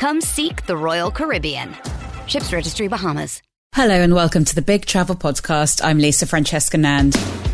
Come seek the Royal Caribbean. Ships Registry Bahamas. Hello and welcome to the Big Travel Podcast. I'm Lisa Francesca Nand.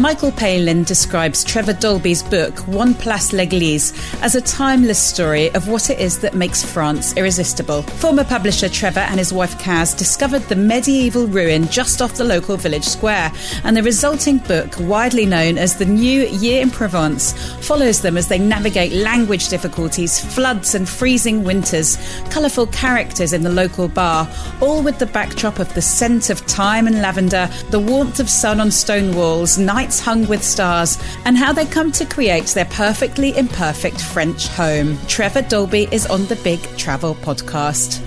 Michael Palin describes Trevor Dolby's book, One Place l'Église, as a timeless story of what it is that makes France irresistible. Former publisher Trevor and his wife Kaz discovered the medieval ruin just off the local village square, and the resulting book, widely known as The New Year in Provence, follows them as they navigate language difficulties, floods, and freezing winters, colourful characters in the local bar, all with the backdrop of the scent of thyme and lavender, the warmth of sun on stone walls, nights hung with stars, and how they come to create their perfectly imperfect French home. Trevor Dolby is on the Big Travel Podcast.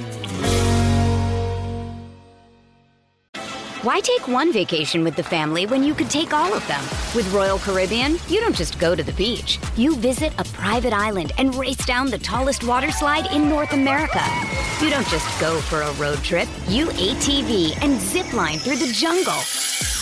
Why take one vacation with the family when you could take all of them? With Royal Caribbean, you don't just go to the beach. You visit a private island and race down the tallest water slide in North America. You don't just go for a road trip. You ATV and zip line through the jungle.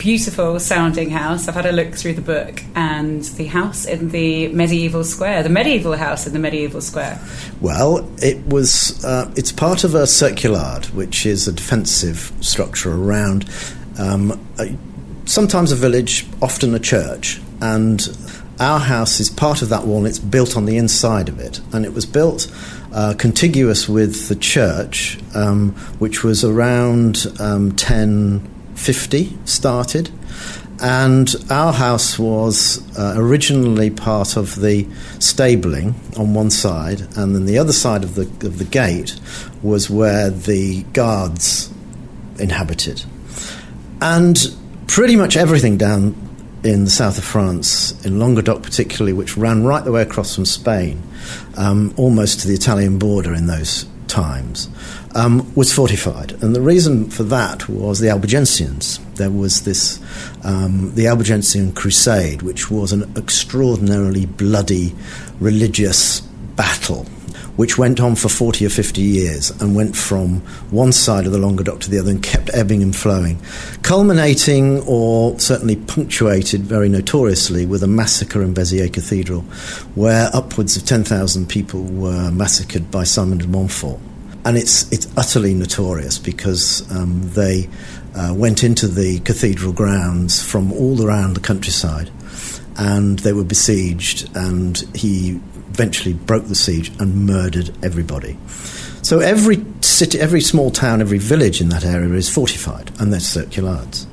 beautiful sounding house. I've had a look through the book and the house in the medieval square, the medieval house in the medieval square. Well, it was. Uh, it's part of a circulade, which is a defensive structure around um, a, sometimes a village, often a church, and our house is part of that wall. and It's built on the inside of it, and it was built. Uh, contiguous with the church, um, which was around um, 10 50 started. And our house was uh, originally part of the stabling on one side, and then the other side of the, of the gate was where the guards inhabited. And pretty much everything down in the south of France, in Languedoc particularly, which ran right the way across from Spain, um, almost to the Italian border in those times, um, was fortified. And the reason for that was the Albigensians. There was this, um, the Albigensian Crusade, which was an extraordinarily bloody religious battle. Which went on for 40 or 50 years and went from one side of the Languedoc to the other and kept ebbing and flowing, culminating or certainly punctuated very notoriously with a massacre in Béziers Cathedral, where upwards of 10,000 people were massacred by Simon de Montfort. And it's it's utterly notorious because um, they uh, went into the cathedral grounds from all around the countryside, and they were besieged, and he eventually broke the siege and murdered everybody. So every city, every small town, every village in that area is fortified, and there's circulades.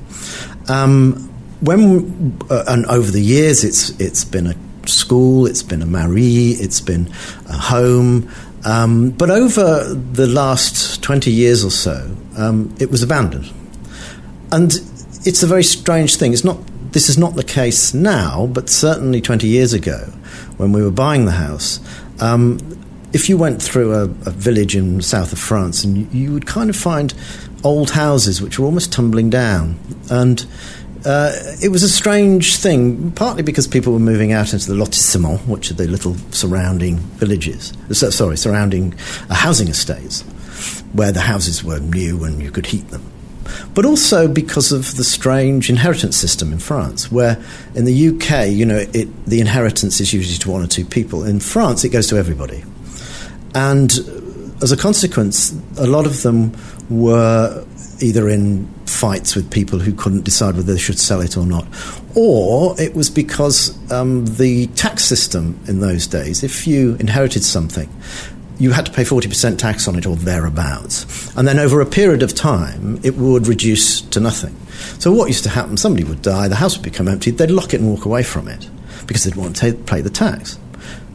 Um, when uh, and over the years, it's it's been a school, it's been a mairie, it's been a home, um, but over the last 20 years or so, um, it was abandoned. And it's a very strange thing. It's not, this is not the case now, but certainly 20 years ago, when we were buying the house, um, if you went through a, a, village in south of France, and you, you, would kind of find old houses which were almost tumbling down. And uh, it was a strange thing, partly because people were moving out into the lotissements, which are the little surrounding villages, sorry, surrounding uh, housing estates, where the houses were new and you could heat them. But also because of the strange inheritance system in France, where in the UK, you know, it, the inheritance is usually to one or two people. In France, it goes to everybody. And as a consequence, a lot of them were either in fights with people who couldn't decide whether they should sell it or not, or it was because um, the tax system in those days, if you inherited something, you had to pay 40% tax on it or thereabouts. And then over a period of time, it would reduce to nothing. So what used to happen, somebody would die, the house would become empty, they'd lock it and walk away from it because they'd want to pay the tax.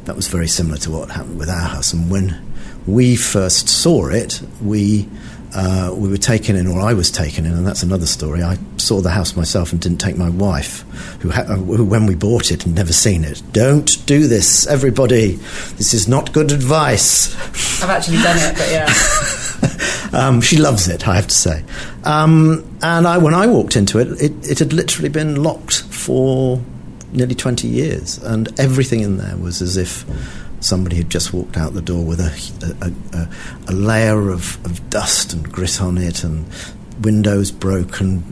That was very similar to what happened with our house. And when we first saw it, we uh, we were taken in, or I was taken in, and that's another story. I saw the house myself and didn't take my wife, who, ha- uh, who, when we bought it, had never seen it. Don't do this, everybody. This is not good advice. I've actually done it, but yeah. um, she loves it, I have to say. Um, and I, when I walked into it, it, it had literally been locked for nearly 20 years, and everything in there was as if somebody had just walked out the door with a, a, a, a layer of, of, dust and grit on it, and windows broken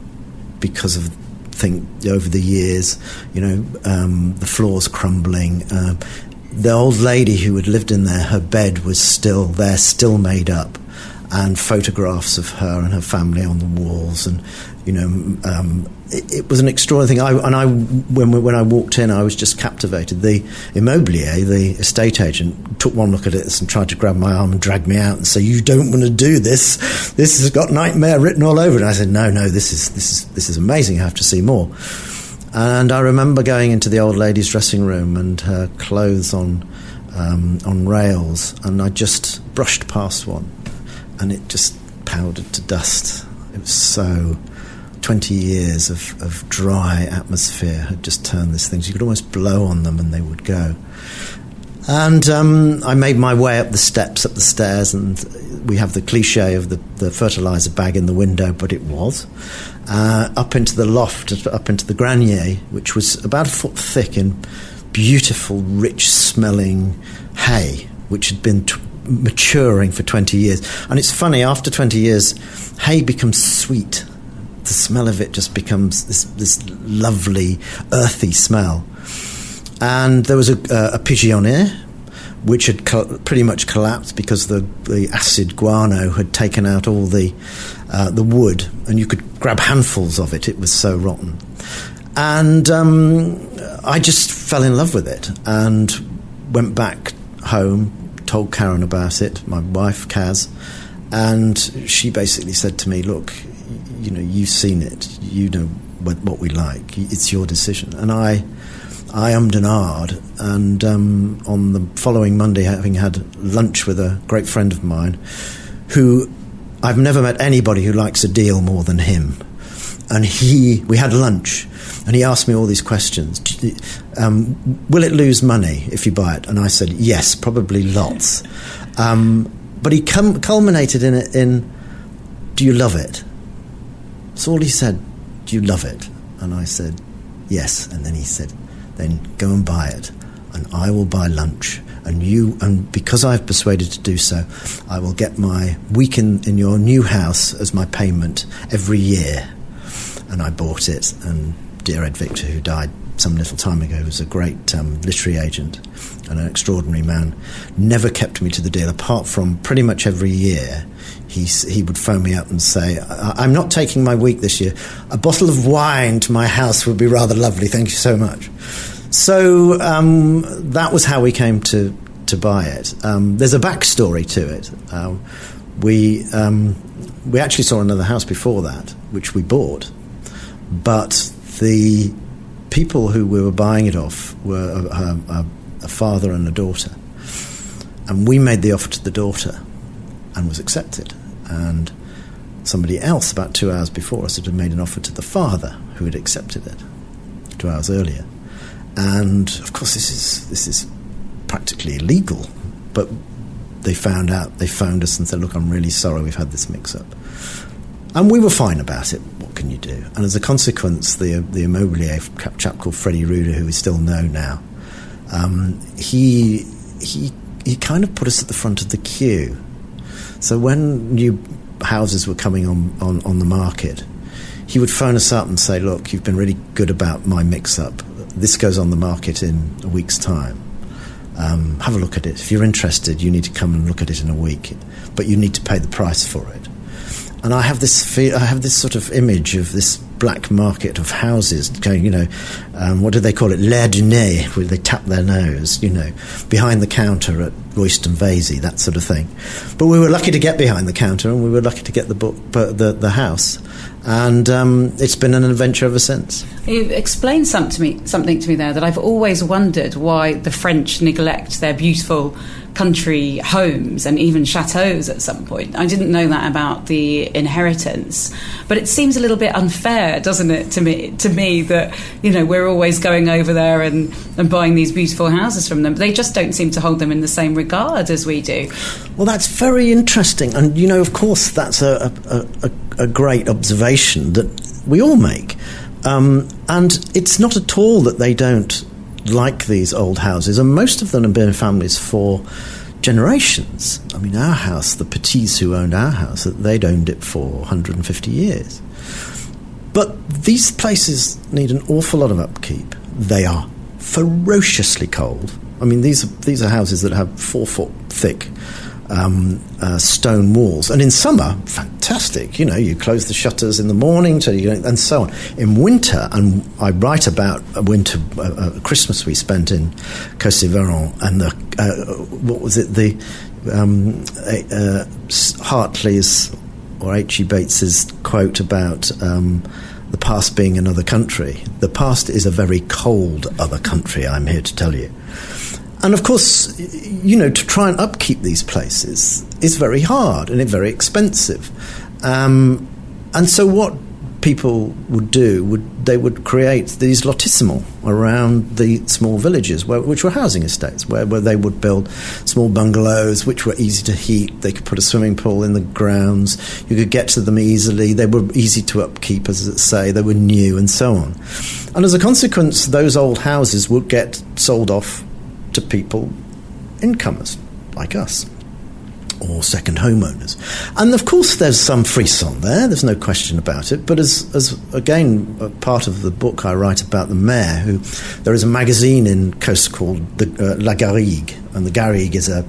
because of think over the years, you know, um, the floors crumbling. Uh, the old lady who had lived in there, her bed was still there, still made up, and photographs of her and her family on the walls, and you know, um, it, it, was an extraordinary thing. I, and I, when when I walked in, I was just captivated. The immobilier, the estate agent, took one look at it and tried to grab my arm and drag me out and say, "You don't want to do this. This has got nightmare written all over it." And I said, "No, no, this is this is this is amazing. I have to see more." And I remember going into the old lady's dressing room and her clothes on um, on rails, and I just brushed past one, and it just powdered to dust. It was so 20 years of, of dry atmosphere had just turned this thing. So you could almost blow on them and they would go. And um, I made my way up the steps, up the stairs, and we have the cliche of the, the fertilizer bag in the window, but it was. Uh, up into the loft, up into the grenier, which was about a foot thick in beautiful, rich smelling hay, which had been t- maturing for 20 years. And it's funny, after 20 years, hay becomes sweet the smell of it just becomes this, this lovely, earthy smell. And there was a, uh, a which had co- pretty much collapsed because the, the acid guano had taken out all the, uh, the wood, and you could grab handfuls of it. It was so rotten. And um, I just fell in love with it and went back home, told Karen about it, my wife, Kaz, and she basically said to me, Look, you know, you've seen it, you know what, what we like, it's your decision. And I, I and ahed, and um, on the following Monday, having had lunch with a great friend of mine, who I've never met anybody who likes a deal more than him. And he, we had lunch, and he asked me all these questions. Um, will it lose money if you buy it? And I said, yes, probably lots. Um, but he culminated in it in, do you love it? So all he said, Do you love it? And I said, Yes. And then he said, Then go and buy it, and I will buy lunch. And you, and because I've persuaded to do so, I will get my week in, in your new house as my payment every year. And I bought it, and dear Ed Victor, who died some little time ago, was a great um, literary agent and an extraordinary man, never kept me to the deal, apart from pretty much every year he, he would phone me up and say, I'm not taking my week this year. A bottle of wine to my house would be rather lovely. Thank you so much. So um, that was how we came to, to buy it. Um, there's a backstory to it. Uh, we, um, we actually saw another house before that, which we bought, but the people who we were buying it off were a, a, a father and a daughter. And we made the offer to the daughter and was accepted and somebody else about two hours before us had made an offer to the father who had accepted it two hours earlier. And of course, this is this is practically illegal, but they found out. They phoned us and said, "Look, I'm really sorry. We've had this mix-up." And we were fine about it. What can you do? And as a consequence, the the immobilier chap called Freddie Ruder, who we still know now, um, he he he kind of put us at the front of the queue so when new houses were coming on, on, on the market, he would phone us up and say, Look, you've been really good about my mix up. This goes on the market in a week's time. Um, have a look at it. If you're interested, you need to come and look at it in a week, but you need to pay the price for it. And I have this fe- I have this sort of image of this black market of houses going, you know, um, what do they call it, l'air du nez, where they tap their nose, you know, behind the counter at Royston Vasey, that sort of thing. But we were lucky to get behind the counter, and we were lucky to get the book, the the house, and um, it's been an adventure ever since. You explained to me, something to me there that I've always wondered why the French neglect their beautiful country homes and even chateaus at some point. I didn't know that about the inheritance, but it seems a little bit unfair, doesn't it, to me? To me, that you know we're always going over there and, and buying these beautiful houses from them. but They just don't seem to hold them in the same regard as we do. Well, that's very interesting, and you know, of course, that's a a, a, a great observation that we all make. Um, and it's not at all that they don't like these old houses, and most of them have been in families for generations. I mean, our house, the Petits who owned our house, they'd owned it for 150 years. But these places need an awful lot of upkeep. They are ferociously cold. I mean, these these are houses that have four foot thick um, uh, stone walls. And in summer, fantastic. You know, you close the shutters in the morning, you and so on. In winter, and I write about a winter, uh, a Christmas we spent in Causses-et-Veyran, and the, uh, what was it, the um, uh, Hartley's or H.E. Bates's quote about. Um, the past being another country. The past is a very cold other country, I'm here to tell you. And of course, you know, to try and upkeep these places is very hard and it's very expensive. Um, and so, what people would do would they would create these lotissements around the small villages, where, which were housing estates, where, where they would build small bungalows which were easy to heat. They could put a swimming pool in the grounds. You could get to them easily. They were easy to upkeep, as it say. They were new and so on. And as a consequence, those old houses would get sold off to people, incomers like us, or second homeowners. And of course, there's some frisson there, there's no question about it. But as, as again, part of the book I write about the mayor, who there is a magazine in Causses called the, uh, La Garrigue, and the garrigue is a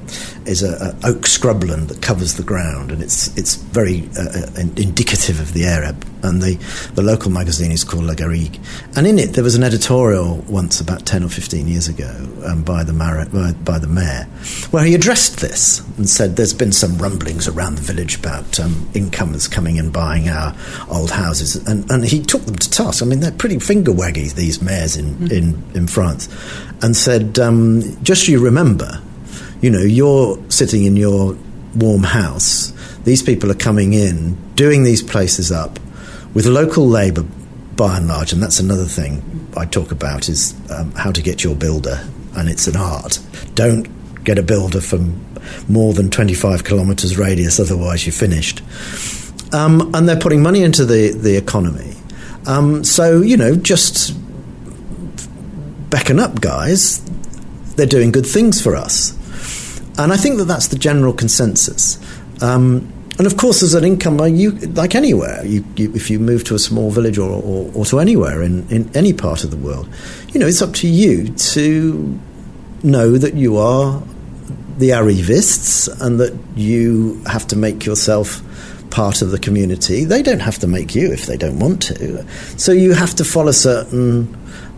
is a, a, oak scrubland that covers the ground, and it's it's very uh, uh indicative of the area. And the the local magazine is called La Garrigue, and in it there was an editorial once about ten or fifteen years ago um, by the mar- by the mayor, where he addressed this and said there's been some rumblings around the village about um, incomers coming and buying our old houses, and and he took them to task. I mean they're pretty finger waggy these mayors in mm. in in France, and said, um, just you remember, you know, you're sitting in your warm house. These people are coming in, doing these places up with local labour by and large, and that's another thing I talk about is um, how to get your builder, and it's an art. Don't get a builder from more than 25 kilometres radius, otherwise you're finished. Um, and they're putting money into the, the economy. Um, so, you know, just beckon up, guys. They're doing good things for us. And I think that that's the general consensus. Um, and of course, as an incomer, you like anywhere, you, you, if you move to a small village or, or, or, to anywhere in, in any part of the world, you know, it's up to you to know that you are the arrivists and that you have to make yourself part of the community. They don't have to make you if they don't want to. So you have to follow certain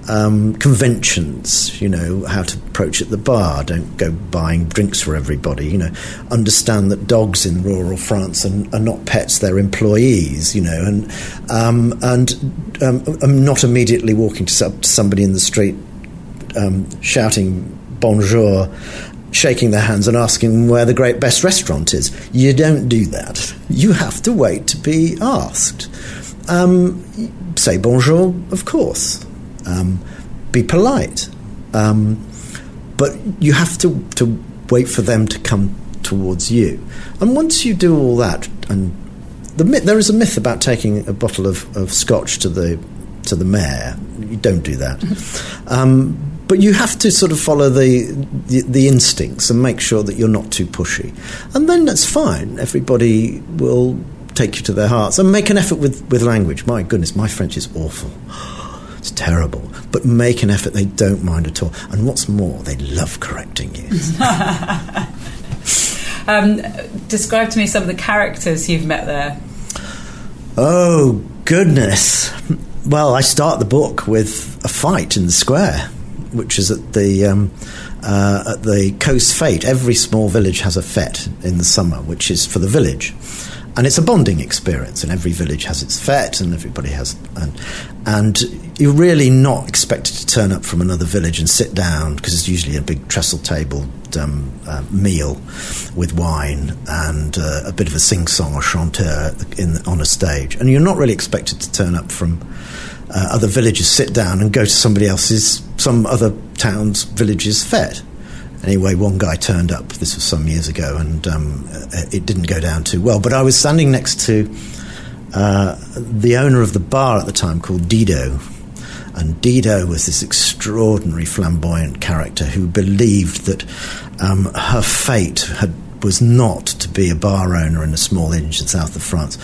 um, conventions, you know, how to approach at the bar. Don't go buying drinks for everybody, you know. Understand that dogs in rural France are, are not pets, they're employees, you know, and, um, and um, I'm not immediately walking to, somebody in the street um, shouting bonjour shaking their hands and asking where the great best restaurant is. You don't do that. You have to wait to be asked. Um, say bonjour, of course um, be polite. Um, but you have to, to wait for them to come towards you. And once you do all that, and the myth, there is a myth about taking a bottle of, of scotch to the to the mayor. You don't do that. um, but you have to sort of follow the, the, the instincts and make sure that you're not too pushy, and then that's fine. Everybody will take you to their hearts and make an effort with, with language. My goodness, my French is awful It's terrible. But make an effort, they don't mind at all. And what's more, they love correcting you. um, describe to me some of the characters you've met there. Oh, goodness. Well, I start the book with a fight in the square, which is at the. Um, uh, at the Causses Fete, every small village has a fete in the summer, which is for the village and it's a bonding experience and every village has its fete and everybody has and and you're really not expected to turn up from another village and sit down because it's usually a big trestle table um, uh, meal with wine and uh, a bit of a sing song or chanteur in on a stage and you're not really expected to turn up from uh, other villages sit down and go to somebody else's some other town's village's fete Anyway, one guy turned up. This was some years ago, and um, it didn't go down too well. But I was standing next to uh, the owner of the bar at the time, called Dido. And Dido was this extraordinary flamboyant character who believed that um, her fate had, was not to be a bar owner in a small village in the south of France.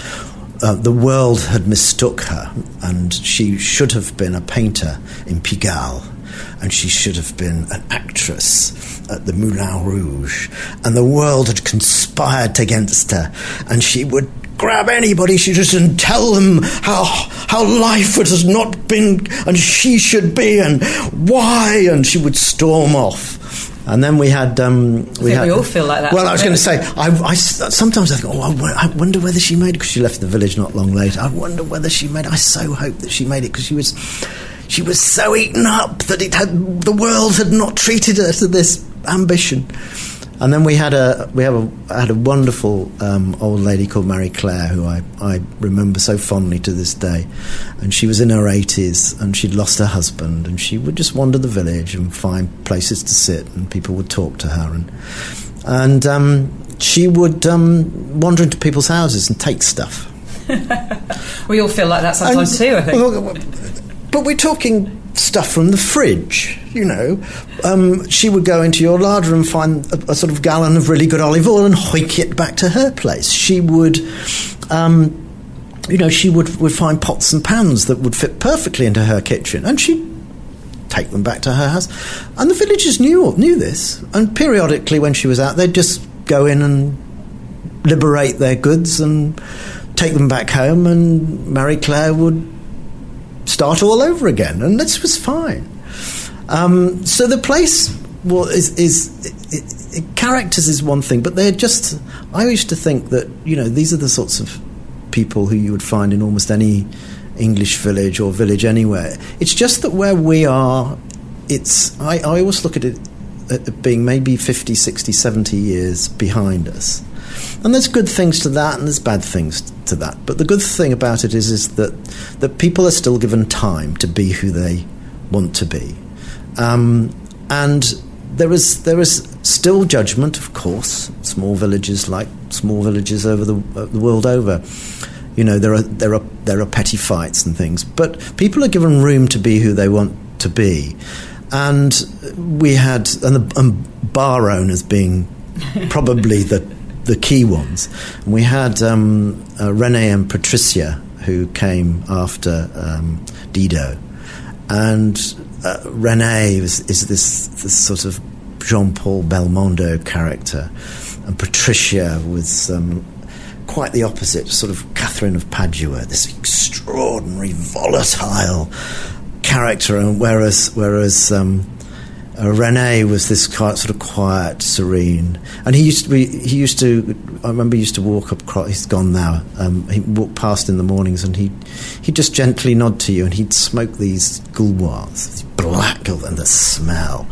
Uh, the world had mistook her, and she should have been a painter in Pigalle and she should have been an actress at the Moulin Rouge, and the world had conspired against her, and she would grab anybody she just and tell them how how life has not been and she should be and why and she would storm off and then we had um, we, had, we all feel like that. Well, I was going to say, I, I, sometimes I think, oh, I, wonder whether she made it because she left the village not long later. I wonder whether she made. it. I so hope that she made it because she was she was so eaten up that it had the world had not treated her to this ambition. And then we had a we have a had a wonderful um, old lady called Marie Claire who I, I remember so fondly to this day, and she was in her eighties and she'd lost her husband and she would just wander the village and find places to sit and people would talk to her and and um, she would um, wander into people's houses and take stuff. we all feel like that sometimes and, too. I think. But we're talking stuff from the fridge, you know. Um, she would go into your larder and find a, a, sort of gallon of really good olive oil and hoik it back to her place. She would. Um, you know, she would, would find pots and pans that would fit perfectly into her kitchen, and she'd take them back to her house. And the villagers knew knew this, and periodically, when she was out, they'd just go in and liberate their goods and take them back home. And Marie Claire would start all over again, and this was fine. Um, so the place well, is, is it, it, characters is one thing, but they're just. I used to think that you know these are the sorts of people who you would find in almost any English village or village anywhere. It's just that where we are, it's. I, I always look at it being maybe 50, 60, 70 years behind us. And there's good things to that, and there's bad things to that. But the good thing about it is, is that that people are still given time to be who they want to be, um, and there is there is still judgment, of course. Small villages like small villages over the, uh, the world over. You know, there are there are there are petty fights and things, but people are given room to be who they want to be, and we had and the and bar owners being probably the the key ones. And we had um, uh, Rene and Patricia who came after um, Dido, and uh, Rene is, is this, this sort of Jean Paul Belmondo character, and Patricia was um, quite the opposite, sort of Catherine of Padua, this extraordinary, volatile character, and whereas whereas um, uh, Rene was this sort of quiet, serene, and he used to be. He used to. I remember he used to walk up. He's gone now. Um, he walked past in the mornings, and he he'd just gently nod to you, and he'd smoke these gauloises, black, and the smell,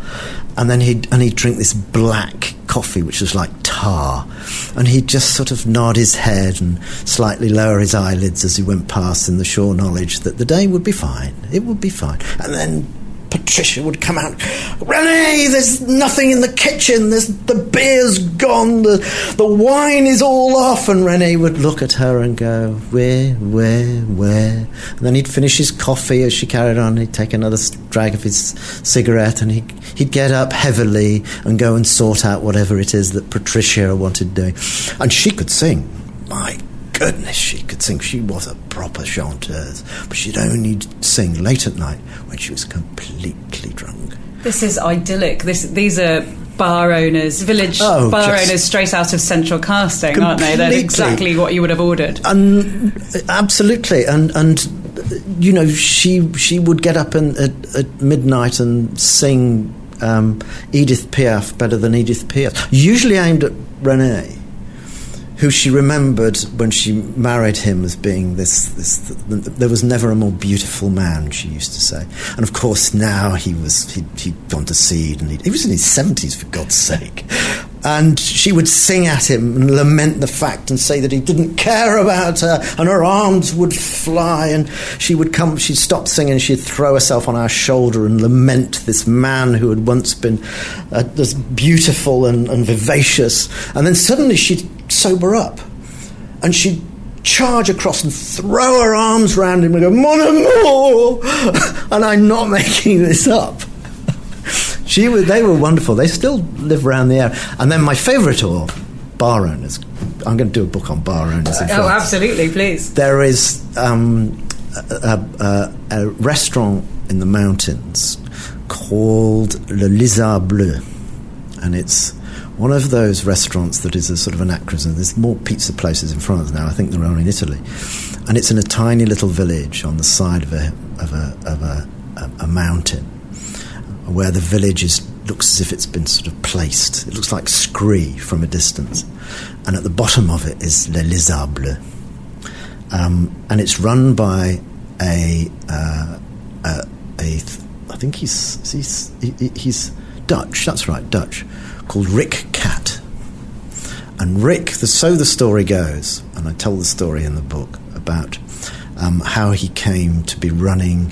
and then he'd and he'd drink this black coffee, which was like tar, and he'd just sort of nod his head and slightly lower his eyelids as he went past, in the sure knowledge that the day would be fine. It would be fine, and then Patricia would come out. Rene, there's nothing in the kitchen. There's the beer's gone. The the wine is all off. And Rene would look at her and go, where, where, where? And then he'd finish his coffee as she carried on. He'd take another drag of his cigarette and he'd, he'd get up heavily and go and sort out whatever it is that Patricia wanted doing. And she could sing. My goodness, she could sing. She was a proper chanteuse, but she'd only sing late at night when she was completely drunk. This is idyllic. This, these are bar owners, village oh, bar owners straight out of central casting, aren't they? They're exactly what you would have ordered. And absolutely, and and you know she she would get up in, at, at midnight and sing um, Edith Piaf better than Edith Piaf, usually aimed at Rene who she remembered when she married him as being this, this there was never a more beautiful man, she used to say. And of course, now he was, he'd, he'd gone to seed and he, he was in his 70s, for God's sake. And she would sing at him and lament the fact and say that he didn't care about her, and her arms would fly. And she would come, she'd stop singing, she'd throw herself on our shoulder and lament this man who had once been uh, as beautiful and, and vivacious. And then suddenly she'd sober up. And she'd charge across and throw her arms around him and go, Mon amour! and I'm not making this up. she was, they were wonderful. They still live around the area. And then my favourite all, bar owners. I'm going to do a book on bar owners. oh, absolutely, please. There is um, a, a, a restaurant in the mountains called Le Lézard Bleu. And it's one of those restaurants that is a sort of anachronism. There's more pizza places in France now. I think there are in Italy, and it's in a tiny little village on the side of a of a of a, a, mountain, where the village is looks as if it's been sort of placed. It looks like scree from a distance, and at the bottom of it is Le Lézard um, and it's run by a uh, a, a I think he's he's he's Dutch. That's right, Dutch called Rick Cat. And Rick, the, so the story goes, and I tell the story in the book about um, how he came to be running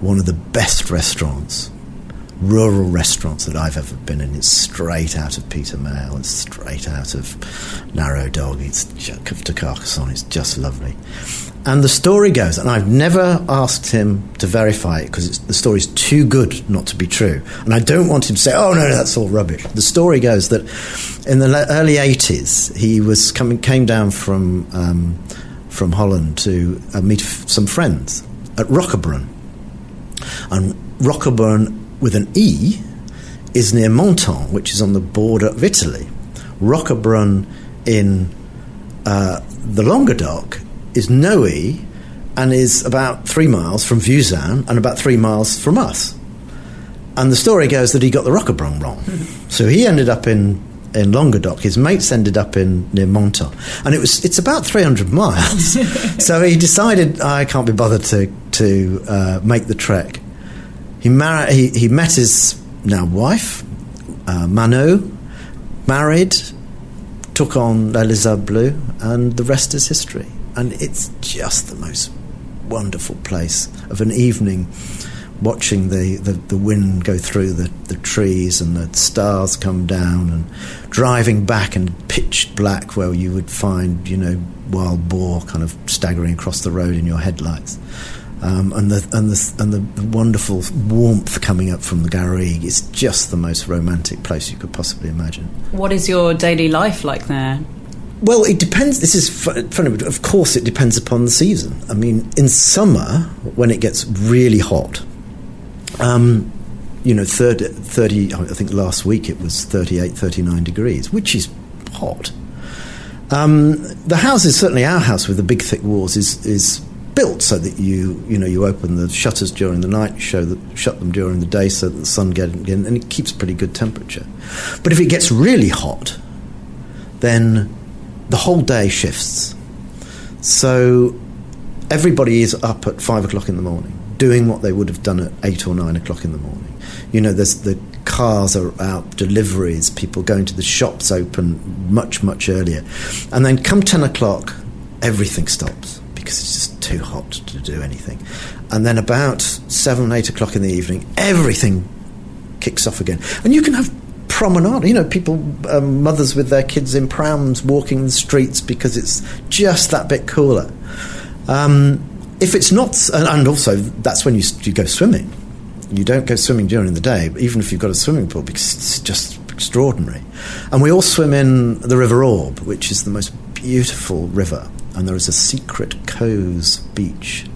one of the best restaurants, rural restaurants that I've ever been in. It's straight out of Peter Mayle, it's straight out of Narrow Dog, it's to Carcassonne, it's just lovely. And the story goes, and I've never asked him to verify it because the story's too good not to be true. And I don't want him to say, oh, no, that's all rubbish. The story goes that in the early 80s, he was coming, came down from, um, from Holland to uh, meet f- some friends at Roquebrune. And Roquebrune with an E is near Menton, which is on the border of Italy. Roquebrune in uh, the Languedoc is Noe and is about three miles from Vieussan and about three miles from us. And the story goes that he got the Roquebrune wrong. so he ended up in, in Languedoc. His mates ended up in near Menton. And it was it's about 300 miles. so he decided, I can't be bothered to, to uh, make the trek. He, mar- he, he met his now wife, uh, Mano, married, took on Lézard Bleu, and the rest is history and it's just the most wonderful place of an evening watching the, the, the, wind go through the, the trees and the stars come down and driving back in pitch black where you would find, you know, wild boar kind of staggering across the road in your headlights. Um, and the and the and the wonderful warmth coming up from the Garrigue is just the most romantic place you could possibly imagine. What is your daily life like there? Well, it depends. This is funny, of course, it depends upon the season. I mean, in summer, when it gets really hot, um, you know, 30, 30, I think last week it was 38, 39 degrees, which is hot. Um, the house is certainly our house with the big thick walls is is built so that you you know you open the shutters during the night, show that, shut them during the day so that the sun gets in, and it keeps pretty good temperature. But if it gets really hot, then the whole day shifts. So everybody is up at five o'clock in the morning, doing what they would have done at eight or nine o'clock in the morning. You know, there's the cars are out, deliveries, people going to the shops open much, much earlier. And then come 10 o'clock, everything stops because it's just too hot to do anything. And then about seven, eight o'clock in the evening, everything kicks off again. And you can have promenade. You know, people, um, mothers with their kids in prams walking the streets because it's just that bit cooler. Um, if it's not, and also that's when you, you go swimming. You don't go swimming during the day, even if you've got a swimming pool, because it's just extraordinary. And we all swim in the River Orb, which is the most beautiful river and there is a secret Cowes beach,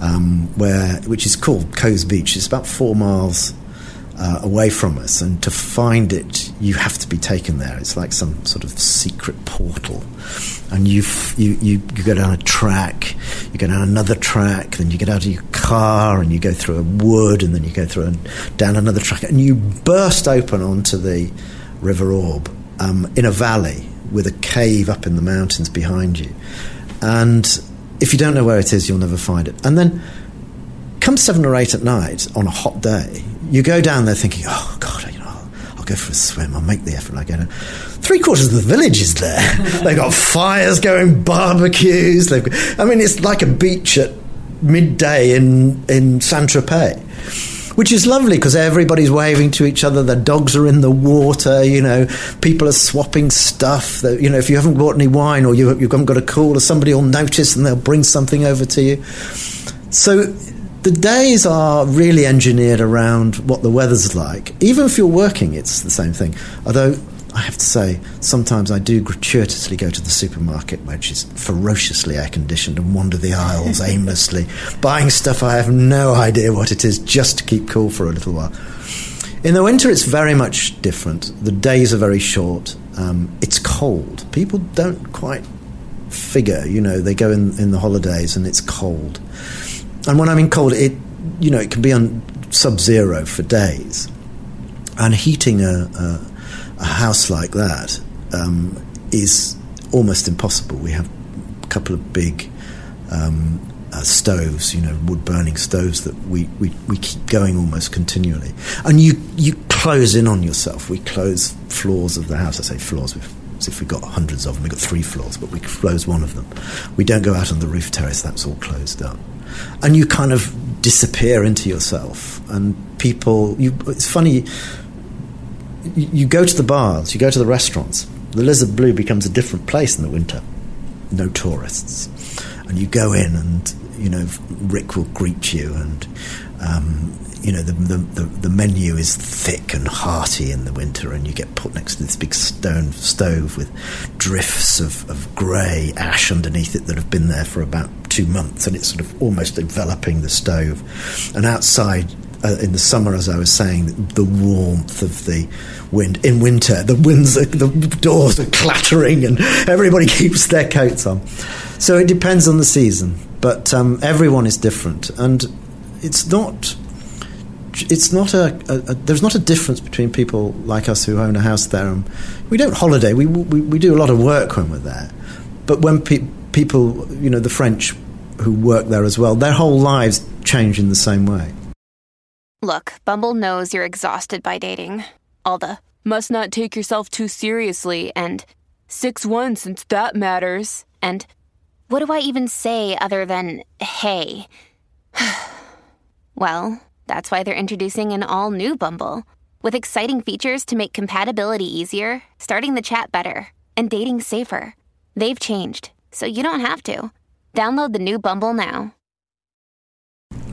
um, where which is called Cowes Beach. It's about four miles uh, away from us, and to find it, you have to be taken there. It's like some sort of secret portal, and you you you, you go down a track, you go down another track, then you get out of your car and you go through a wood, and then you go through a, down another track, and you burst open onto the River Orb um, in a valley with a cave up in the mountains behind you, and if you don't know where it is, you'll never find it, and then. Come seven or eight at night on a hot day, you go down there thinking, oh, God, you know, I'll, I'll go for a swim. I'll make the effort. I go down. Three quarters of the village is there. They've got fires going, barbecues. They've got, I mean, it's like a beach at midday in, in Saint Tropez which is lovely because everybody's waving to each other. The dogs are in the water. You know, people are swapping stuff. That, you know, if you haven't bought any wine or you, you haven't got a cooler, somebody will notice and they'll bring something over to you. So the days are really engineered around what the weather's like. Even if you're working, it's the same thing. Although I have to say, sometimes I do gratuitously go to the supermarket, which is ferociously air conditioned, and wander the aisles aimlessly, buying stuff I have no idea what it is, just to keep cool for a little while. In the winter, it's very much different. The days are very short. Um, it's cold. People don't quite figure, you know, they go in, in the holidays and it's cold. And when I'm in cold, it you know it can be on sub-zero for days, and heating a, a, a house like that um, is almost impossible. We have a couple of big um, uh, stoves, you know, wood burning stoves that we, we, we keep going almost continually. And you, you close in on yourself. We close floors of the house. I say floors, as if we've got hundreds of them. We've got three floors, but we close one of them. We don't go out on the roof terrace, that's all closed up and you kind of disappear into yourself. And people, you, it's funny. You, you go to the bars, you go to the restaurants. The Lézard Bleu becomes a different place in the winter. No tourists, and you go in, and you know Rick will greet you, and um, you know the, the, the, menu is thick and hearty in the winter, and you get put next to this big stone stove with drifts of, of grey ash underneath it that have been there for about two months, and it's sort of almost enveloping the stove. And outside, uh, in the summer, as I was saying, the warmth of the wind. In winter, the winds, are, the doors are clattering, and everybody keeps their coats on. So it depends on the season, but um, everyone is different, and it's not. It's not a, a, a, There's not a difference between people like us who own a house there. And we don't holiday. We, we, we do a lot of work when we're there. But when pe- people, you know, the French who work there as well, their whole lives change in the same way. Look, Bumble knows you're exhausted by dating. All the must not take yourself too seriously and 6 1 since that matters. And what do I even say other than hey? well, that's why they're introducing an all new Bumble with exciting features to make compatibility easier, starting the chat better, and dating safer. They've changed, so you don't have to. Download the new Bumble now.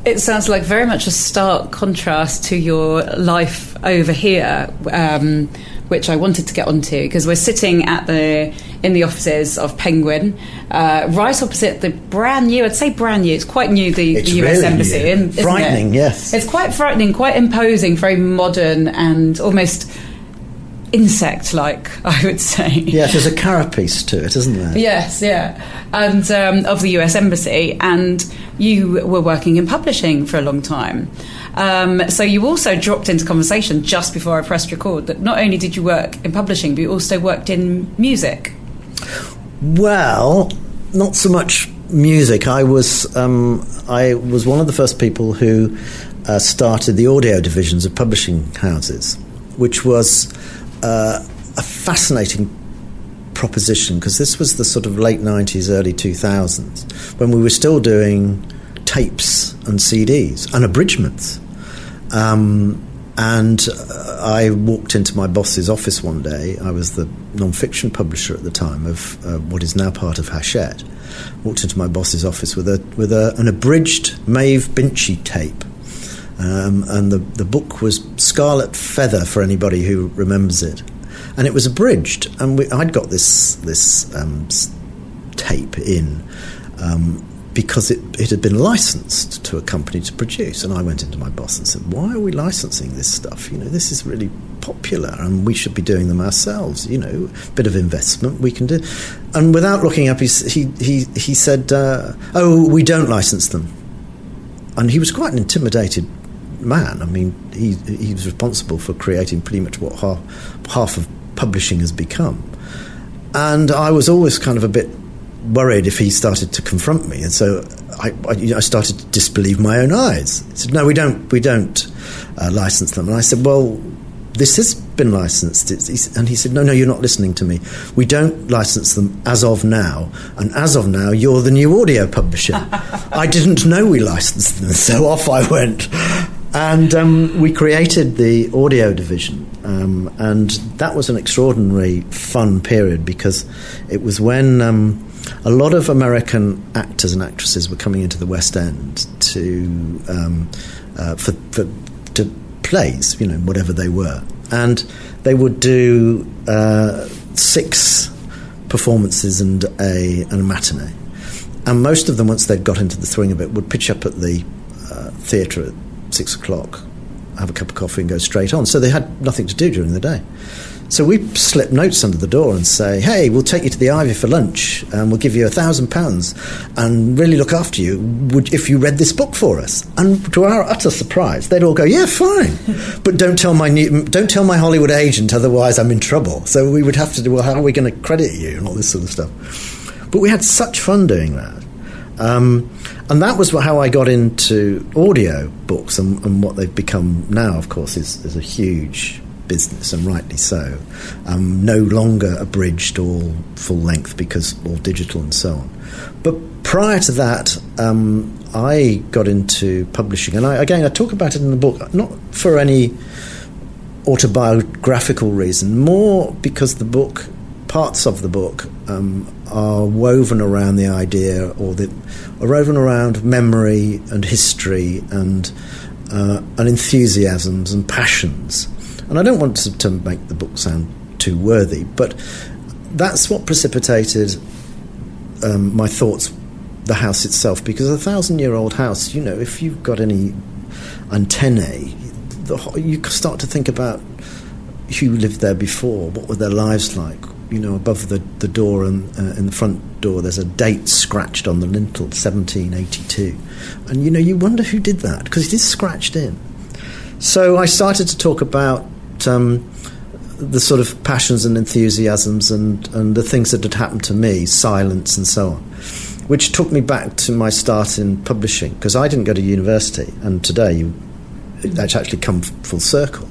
It sounds like very much a stark contrast to your life over here, um, which I wanted to get onto because we're sitting at the in the offices of Penguin, uh, right opposite the brand new. I'd say brand new. It's quite new. The, the US really embassy, in, frightening. It? Yes, it's quite frightening, quite imposing, very modern, and almost insect like, I would say. Yes, there's a carapace to it, isn't there? Yes, yeah. And um, of the US Embassy. And you were working in publishing for a long time. Um, so you also dropped into conversation just before I pressed record that not only did you work in publishing, but you also worked in music. Well, not so much music. I was um, I was one of the first people who uh, started the audio divisions of publishing houses, which was uh, a fascinating proposition because this was the sort of late 90s, early 2000s when we were still doing tapes and CDs and abridgments. Um, and uh, I walked into my boss's office one day. I was the non-fiction publisher at the time of uh, what is now part of Hachette. Walked into my boss's office with a with a, an abridged Maeve Binchy tape um, and the, the book was Scarlet Feather for anybody who remembers it. And it was abridged. And we, I'd got this, this um, tape in. Um, because it, it had been licensed to a company to produce. And I went into my boss and said, Why are we licensing this stuff? You know, this is really popular and we should be doing them ourselves. You know, a bit of investment we can do. And without looking up, he, he, he, he said, uh, Oh, we don't license them. And he was quite an intimidated man. I mean, he, he was responsible for creating pretty much what half, half of publishing has become. And I was always kind of a bit worried if he started to confront me, and so I, I, I started to disbelieve my own eyes. He said, "No, we don't, we don't uh, license them." And I said, "Well, this has been licensed." and he said, "No, no, you're not listening to me. We don't license them as of now, and as of now, you're the new audio publisher." I didn't know we licensed them, so off I went. And um, we created the audio division, um, and that was an extraordinary fun period because it was when um, a lot of American actors and actresses were coming into the West End to um, uh, for, for to plays, you know, whatever they were, and they would do uh, six performances and a and a matinee. And most of them, once they'd got into the swing of it, would pitch up at the uh, theatre at six o'clock, have a cup of coffee, and go straight on. So they had nothing to do during the day. So we slip notes under the door and say, "Hey, we'll take you to the Ivy for lunch, and we'll give you a thousand pounds, and really look after you. Would if you read this book for us?" And to our utter surprise, they'd all go, "Yeah, fine, but don't tell my new, don't tell my Hollywood agent, otherwise I'm in trouble." So we would have to do, well, how are we going to credit you and all this sort of stuff. But we had such fun doing that. Um, and that was how I got into audio books, and, and what they've become now, of course, is, is a huge business, and rightly so. Um, no longer abridged or full length because all digital and so on. But prior to that, um, I got into publishing, and I, again, I talk about it in the book, not for any autobiographical reason, more because the book, parts of the book, um, are woven around the idea, or the, are woven around memory and history and uh, and enthusiasms and passions and I don't want to, to make the book sound too worthy, but that's what precipitated um, my thoughts, the house itself, because a thousand year old house, you know, if you've got any antennae, the, you start to think about who lived there before, what were their lives like. You know, above the, the door and uh, in the front door, there's a date scratched on the lintel, 1782. And, you know, you wonder who did that, because it is scratched in. So I started to talk about um, the sort of passions and enthusiasms and, and the things that had happened to me, silence and so on, which took me back to my start in publishing because I didn't go to university, and today you, that's actually come full circle.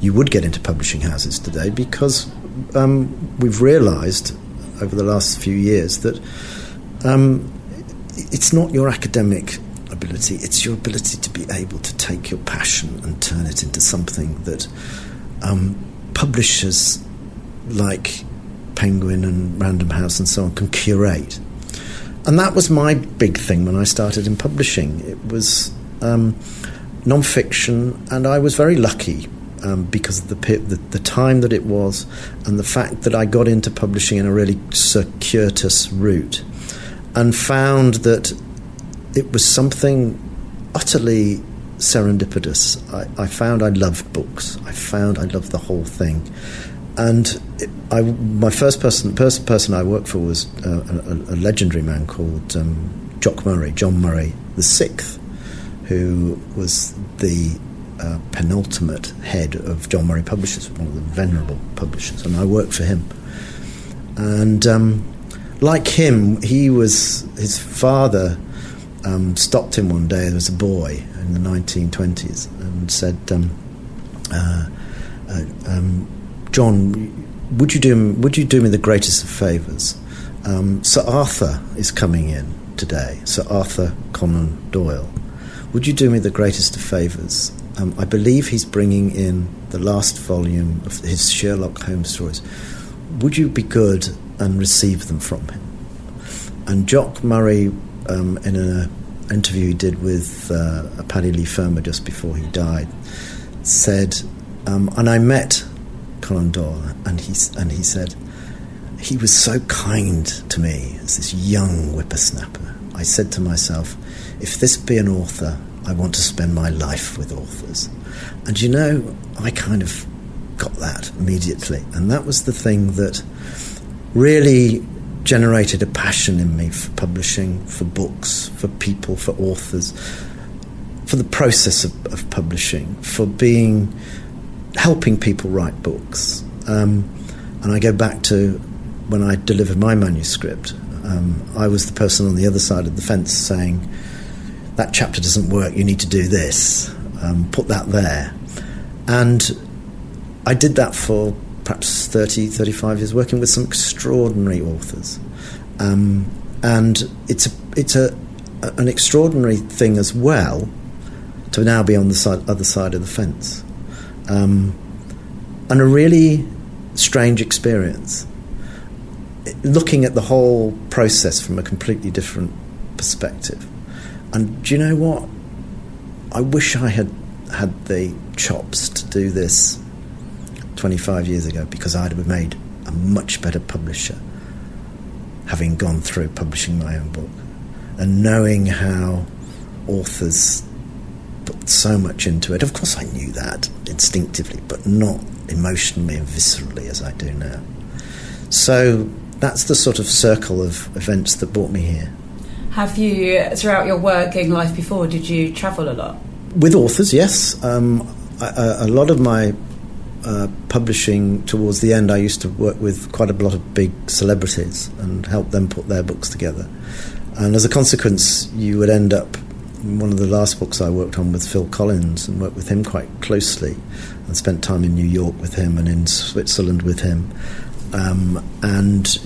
You would get into publishing houses today because um, we've realised over the last few years that um, it's not your academic ability, it's your ability to be able to take your passion and turn it into something that um, publishers like Penguin and Random House and so on can curate. And that was my big thing when I started in publishing. It was um, non-fiction, and I was very lucky um, because of the, the, the time that it was, and the fact that I got into publishing in a really circuitous route, and found that it was something utterly serendipitous. I, I, found I loved books. I found I loved the whole thing. And I, my first person, first person I worked for was uh, a, a, legendary man called um, Jock Murray, John Murray the Sixth, who was the uh, penultimate head of John Murray Publishers, one of the venerable publishers, and I worked for him. And um, like him, he was his father um, stopped him one day. Was a boy in the 1920s and said, um, uh, uh, um, "John, would you do would you do me the greatest of favours? Um, Sir Arthur is coming in today. Sir Arthur Conan Doyle. Would you do me the greatest of favours? Um, I believe he's bringing in the last volume of his Sherlock Holmes stories. Would you be good and receive them from him?" And Jock Murray um, in an interview he did with uh, Paddy Leigh Fermor just before he died, said, um, and I met Conan Doyle, and he and he said, he was so kind to me as this young whippersnapper. I said to myself, if this be an author, I want to spend my life with authors. And you know, I kind of got that immediately. And that was the thing that really generated a passion in me for publishing, for books, for people, for authors, for the process of, of publishing, for being helping people write books. Um, and I go back to when I delivered my manuscript. Um, I was the person on the other side of the fence saying, That chapter doesn't work, you need to do this, um, put that there. And I did that for perhaps 30, 35 years, working with some extraordinary authors. Um, and it's, a, it's a, an extraordinary thing as well to now be on the side, other side of the fence. Um, and a really strange experience. Looking at the whole process from a completely different perspective. And do you know what? I wish I had had the chops to do this 25 years ago because I'd have made a much better publisher having gone through publishing my own book and knowing how authors put so much into it. Of course, I knew that instinctively, but not emotionally and viscerally as I do now. So that's the sort of circle of events that brought me here. Have you, throughout your working life before, did you travel a lot? With authors, yes. Um, a, a lot of my uh, publishing towards the end, I used to work with quite a lot of big celebrities and help them put their books together. And as a consequence, you would end up. One of the last books I worked on with Phil Collins and worked with him quite closely and spent time in New York with him and in Switzerland with him. Um, and,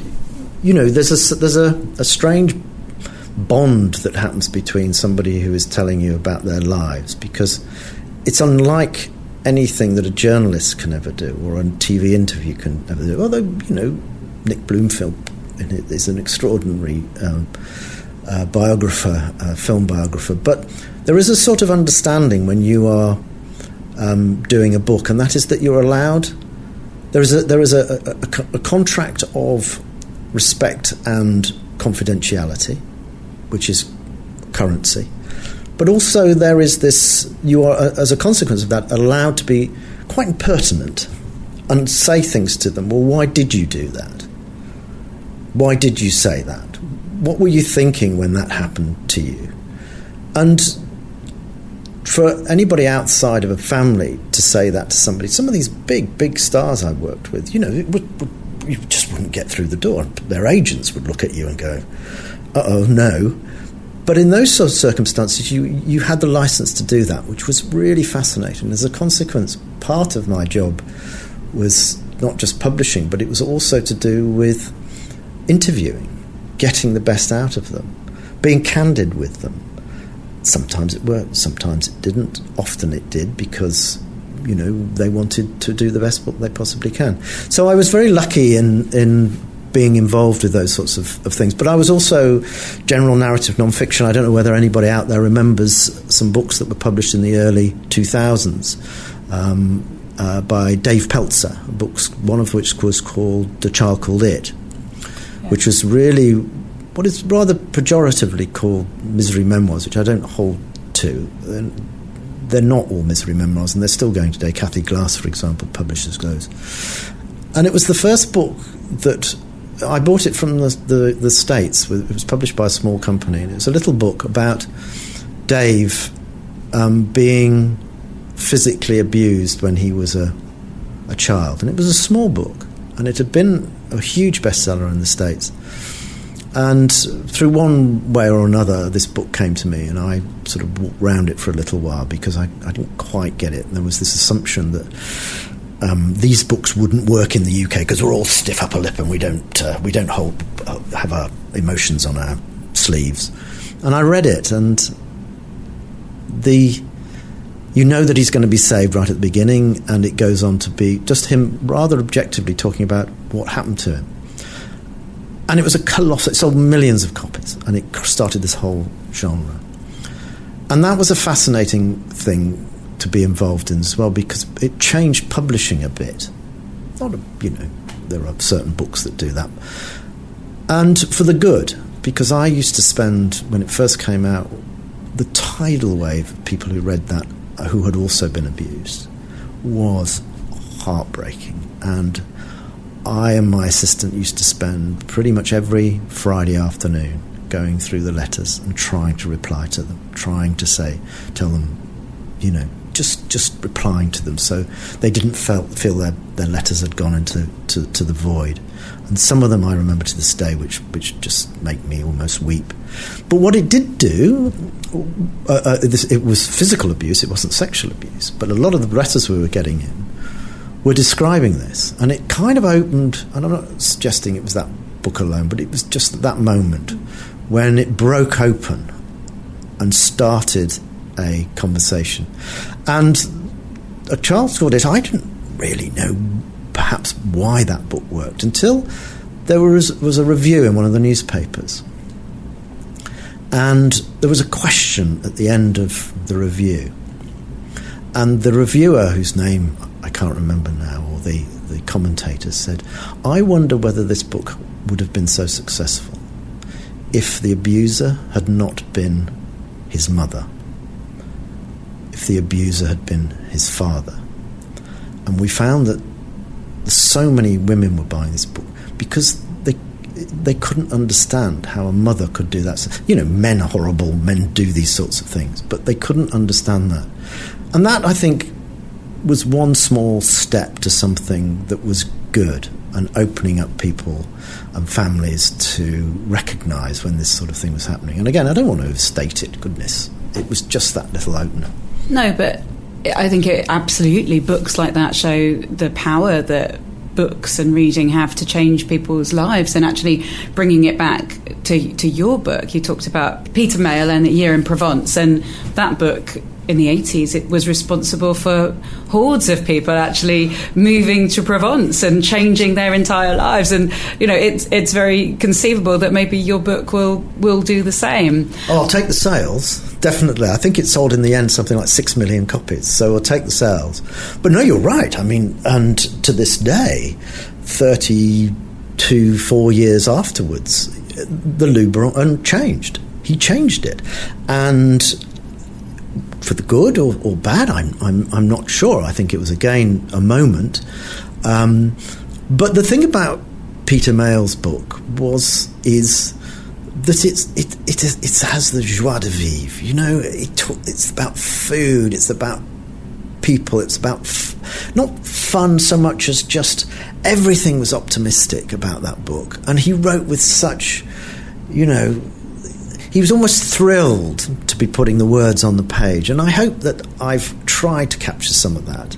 you know, there's a, there's a, a strange bond that happens between somebody who is telling you about their lives because it's unlike anything that a journalist can ever do or a TV interview can ever do. Although, you know, Nick Broomfield is an extraordinary um, uh, biographer, uh, film biographer. But there is a sort of understanding when you are um, doing a book, and that is that you're allowed. There is a, there is a, a, a contract of respect and confidentiality, which is currency. But also, there is this, you are, uh, as a consequence of that, allowed to be quite impertinent and say things to them. Well, why did you do that? Why did you say that? What were you thinking when that happened to you? And for anybody outside of a family to say that to somebody, some of these big, big stars I worked with, you know, would, you just wouldn't get through the door. Their agents would look at you and go, uh oh, no. But in those sort of circumstances, you, you had the license to do that, which was really fascinating. As a consequence, part of my job was not just publishing, but it was also to do with interviewing, getting the best out of them, being candid with them. Sometimes it worked, sometimes it didn't. Often it did because you know they wanted to do the best book they possibly can. So I was very lucky in in being involved with those sorts of, of things. But I was also general narrative nonfiction. I don't know whether anybody out there remembers some books that were published in the early 2000s um, uh, by Dave Pelzer, books, one of which was called The Child Called It, yeah. which was really what is rather pejoratively called misery memoirs, which I don't hold to. They're not all misery memoirs, and they're still going today. Cathy Glass, for example, publishes those. And it was the first book that I bought it from the, the, the, States. It was published by a small company. And it was a little book about Dave um, being physically abused when he was a, a child. And it was a small book. And it had been a huge bestseller in the States. And through one way or another, this book came to me, and I sort of walked around it for a little while because I, I didn't quite get it. And there was this assumption that um, these books wouldn't work in the UK because we're all stiff upper lip and we don't uh, we don't hold uh, have our emotions on our sleeves. And I read it, and the you know that he's going to be saved right at the beginning, and it goes on to be just him rather objectively talking about what happened to him. And it was a colossal. It sold millions of copies, and it started this whole genre. And that was a fascinating thing to be involved in as well because it changed publishing a bit. Not a, you know, there are certain books that do that. And for the good, because I used to spend, when it first came out, the tidal wave of people who read that who had also been abused was heartbreaking. And I and my assistant used to spend pretty much every Friday afternoon going through the letters and trying to reply to them, trying to say, tell them, you know, just just replying to them so they didn't felt, feel their, their letters had gone into to, to the void. And some of them I remember to this day, which which just make me almost weep. But what it did do, uh, uh, it was physical abuse. It wasn't sexual abuse. But a lot of the letters we were getting in were describing this, and it kind of opened. And I'm not suggesting it was that book alone, but it was just that moment when it broke open and started a conversation. And a Charles Claudette, I didn't really know perhaps why that book worked until there was, was a review in one of the newspapers. And there was a question at the end of the review. And the reviewer, whose name can't remember now, or the, the commentator said, I wonder whether this book would have been so successful if the abuser had not been his mother, if the abuser had been his father. And we found that so many women were buying this book because they they couldn't understand how a mother could do that. You know, men are horrible. Men do these sorts of things, but they couldn't understand that. And that I think was one small step to something that was good and opening up people and families to recognise when this sort of thing was happening. And again, I don't want to overstate it. Goodness, it was just that little opener. No, but I think it absolutely books like that show the power that books and reading have to change people's lives and actually bringing it back to, to your book you talked about peter mayle and a year in provence and that book in the 80s it was responsible for hordes of people actually moving to Provence and changing their entire lives. And you know it's it's very conceivable that maybe your book will will do the same. Oh, I'll take the sales. Definitely. I think it sold in the end something like 6 million copies. So I'll take the sales. But no you're right. I mean and to this day 32 4 years afterwards the Luberon changed. He changed it. And for the good or, or bad. I'm, I'm, I'm not sure. I think it was again a moment. Um, but the thing about Peter Mayle's book was is that it's it it, is, it has the joie de vivre. You know, it, it's about food. It's about people. It's about f- not fun so much as just everything was optimistic about that book, and he wrote with such, you know, he was almost thrilled to be putting the words on the page. And I hope that I've tried to capture some of that.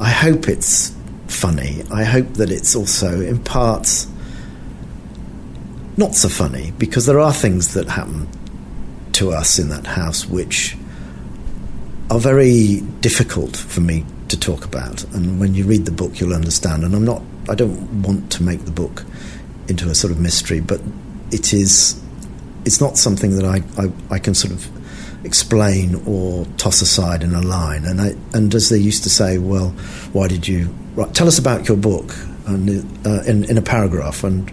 I hope it's funny. I hope that it's also, in parts, not so funny, because there are things that happen to us in that house which are very difficult for me to talk about. And when you read the book, you'll understand. And I'm not, I don't want to make the book into a sort of mystery, but it is it's not something that I, I, I, can sort of explain or toss aside in a line. And I, and as they used to say, well, why did you write? tell us about your book and uh, in in a paragraph? And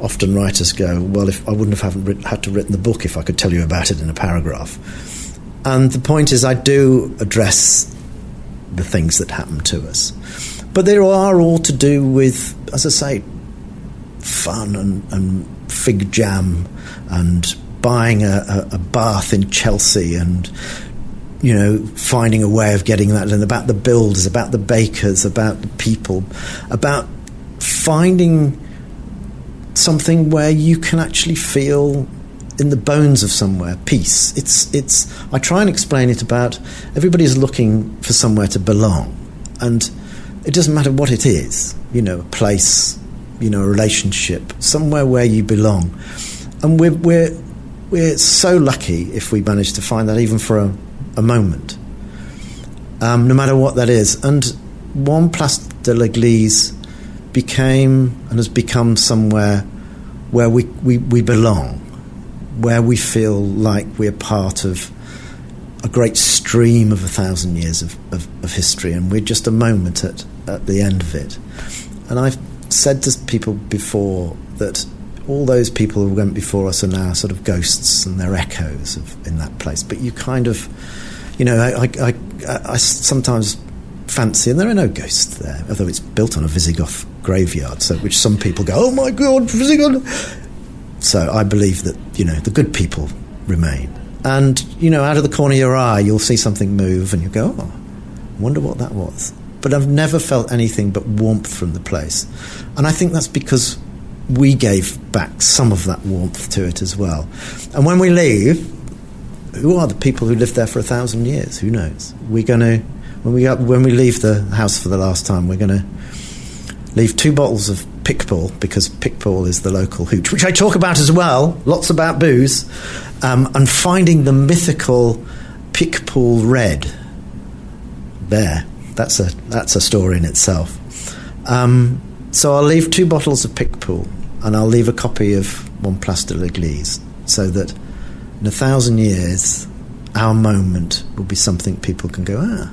often writers go, well, if I wouldn't have had to written the book if I could tell you about it in a paragraph. And the point is, I do address the things that happen to us, but they are all to do with, as I say, fun and, and fig jam and buying a, a, a bath in Chelsea and you know, finding a way of getting that, and about the builders, about the bakers, about the people, about finding something where you can actually feel in the bones of somewhere peace. It's it's. I try and explain it about everybody's looking for somewhere to belong, and it doesn't matter what it is. You know, a place, you know, a relationship, somewhere where you belong and we're, we're, we're so lucky if we manage to find that even for a, a moment, um, no matter what that is. And one Place de l'Église became and has become somewhere where we, we, we belong, where we feel like we're part of a great stream of a thousand years of, of, of history, and we're just a moment at, at the end of it. And I said to people before that all those people who went before us are now sort of ghosts and they're echoes of, in that place. But you kind of, you know, I, I, I, I sometimes fancy, and there are no ghosts there, although it's built on a Visigoth graveyard, so which some people go, oh my God, Visigoth. So I believe that, you know, the good people remain. And, you know, out of the corner of your eye, you'll see something move and you go, oh, I wonder what that was. But I've never felt anything but warmth from the place. And I think that's because we gave back some of that warmth to it as well. And when we leave, who are the people who lived there for a thousand years? Who knows? We're going to, when we, when we leave the house for the last time, we're going to leave two bottles of Picpoul because Picpoul is the local hooch, which I talk about as well, lots about booze, um, and finding the mythical Picpoul Red. There, that's a that's a story in itself. Um, so I'll leave two bottles of Picpoul, and I'll leave a copy of One Place de l'Église, so that in a thousand years, our moment will be something people can go, ah,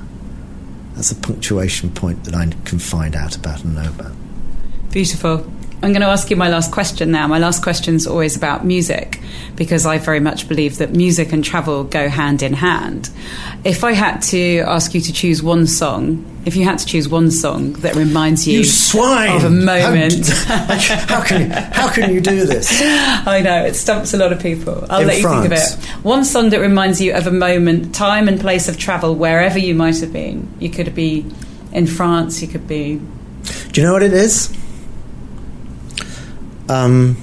that's a punctuation point that I can find out about and know about. Beautiful. I'm going to ask you my last question now. My last question is always about music because I very much believe that music and travel go hand in hand. If I had to ask you to choose one song, if you had to choose one song that reminds you, you swine! of a moment, how, how, can you, how can you do this? I know it stumps a lot of people. I'll In let you France. think of it. One song that reminds you of a moment, time and place of travel, wherever you might have been. You could be in France. You could be. Do you know what it is? Um,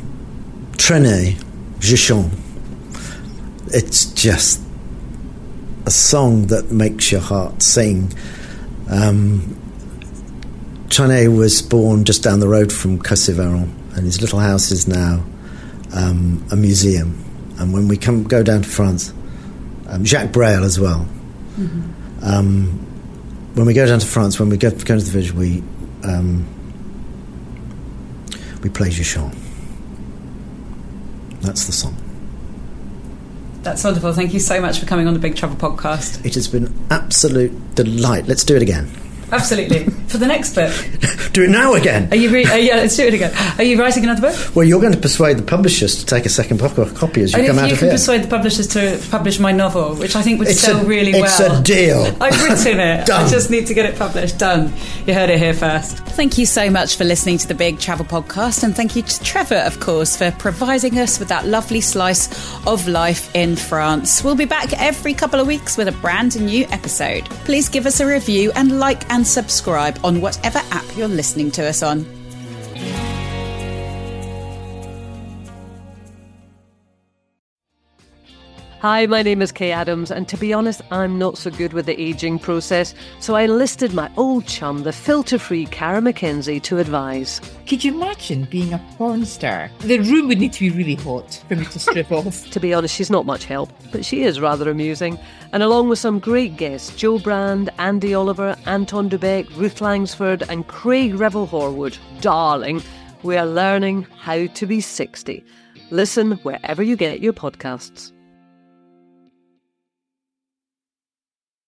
Trenet, chante. It's just a song that makes your heart sing. Um, Trenet was born just down the road from Causses-et-Veyran, and his little house is now um, a museum. And when we come go down to France, um, Jacques Brel as well. Um, when we go down to France, when we go, go to the village, we um, we play Je chante. That's the song. That's wonderful. Thank you so much for coming on the Big Travel podcast. It has been absolute delight. Let's do it again. Absolutely. For the next book, Do it now again. are you? Re- uh, yeah, let's do it again. Are you writing another book? Well, you're going to persuade the publishers to take a second po- copy as you And come if out you of can persuade the publishers to publish my novel, which I think would It's sell a- really it's well. It's a deal. I've written it. I just need to get it published. Done. You heard it here first. Thank you so much for listening to the Big Travel Podcast, and thank you to Trevor, of course, for providing us with that lovely slice of life in France. We'll be back every couple of weeks with a brand new episode. Please give us a review and like and subscribe on whatever app you're listening to us on. Hi, my name is Kaye Adams, and to be honest, I'm not so good with the ageing process, so I enlisted my old chum, the filter free Cara McKenzie, to advise. Could you imagine being a porn star? The room would need to be really hot for me to strip off. To be honest, she's not much help, but she is rather amusing. And along with some great guests Jo Brand, Andi Oliver, Anton Du Beke, Ruth Langsford, and Craig Revel Horwood, darling, we are learning how to be 60. Listen wherever you get your podcasts.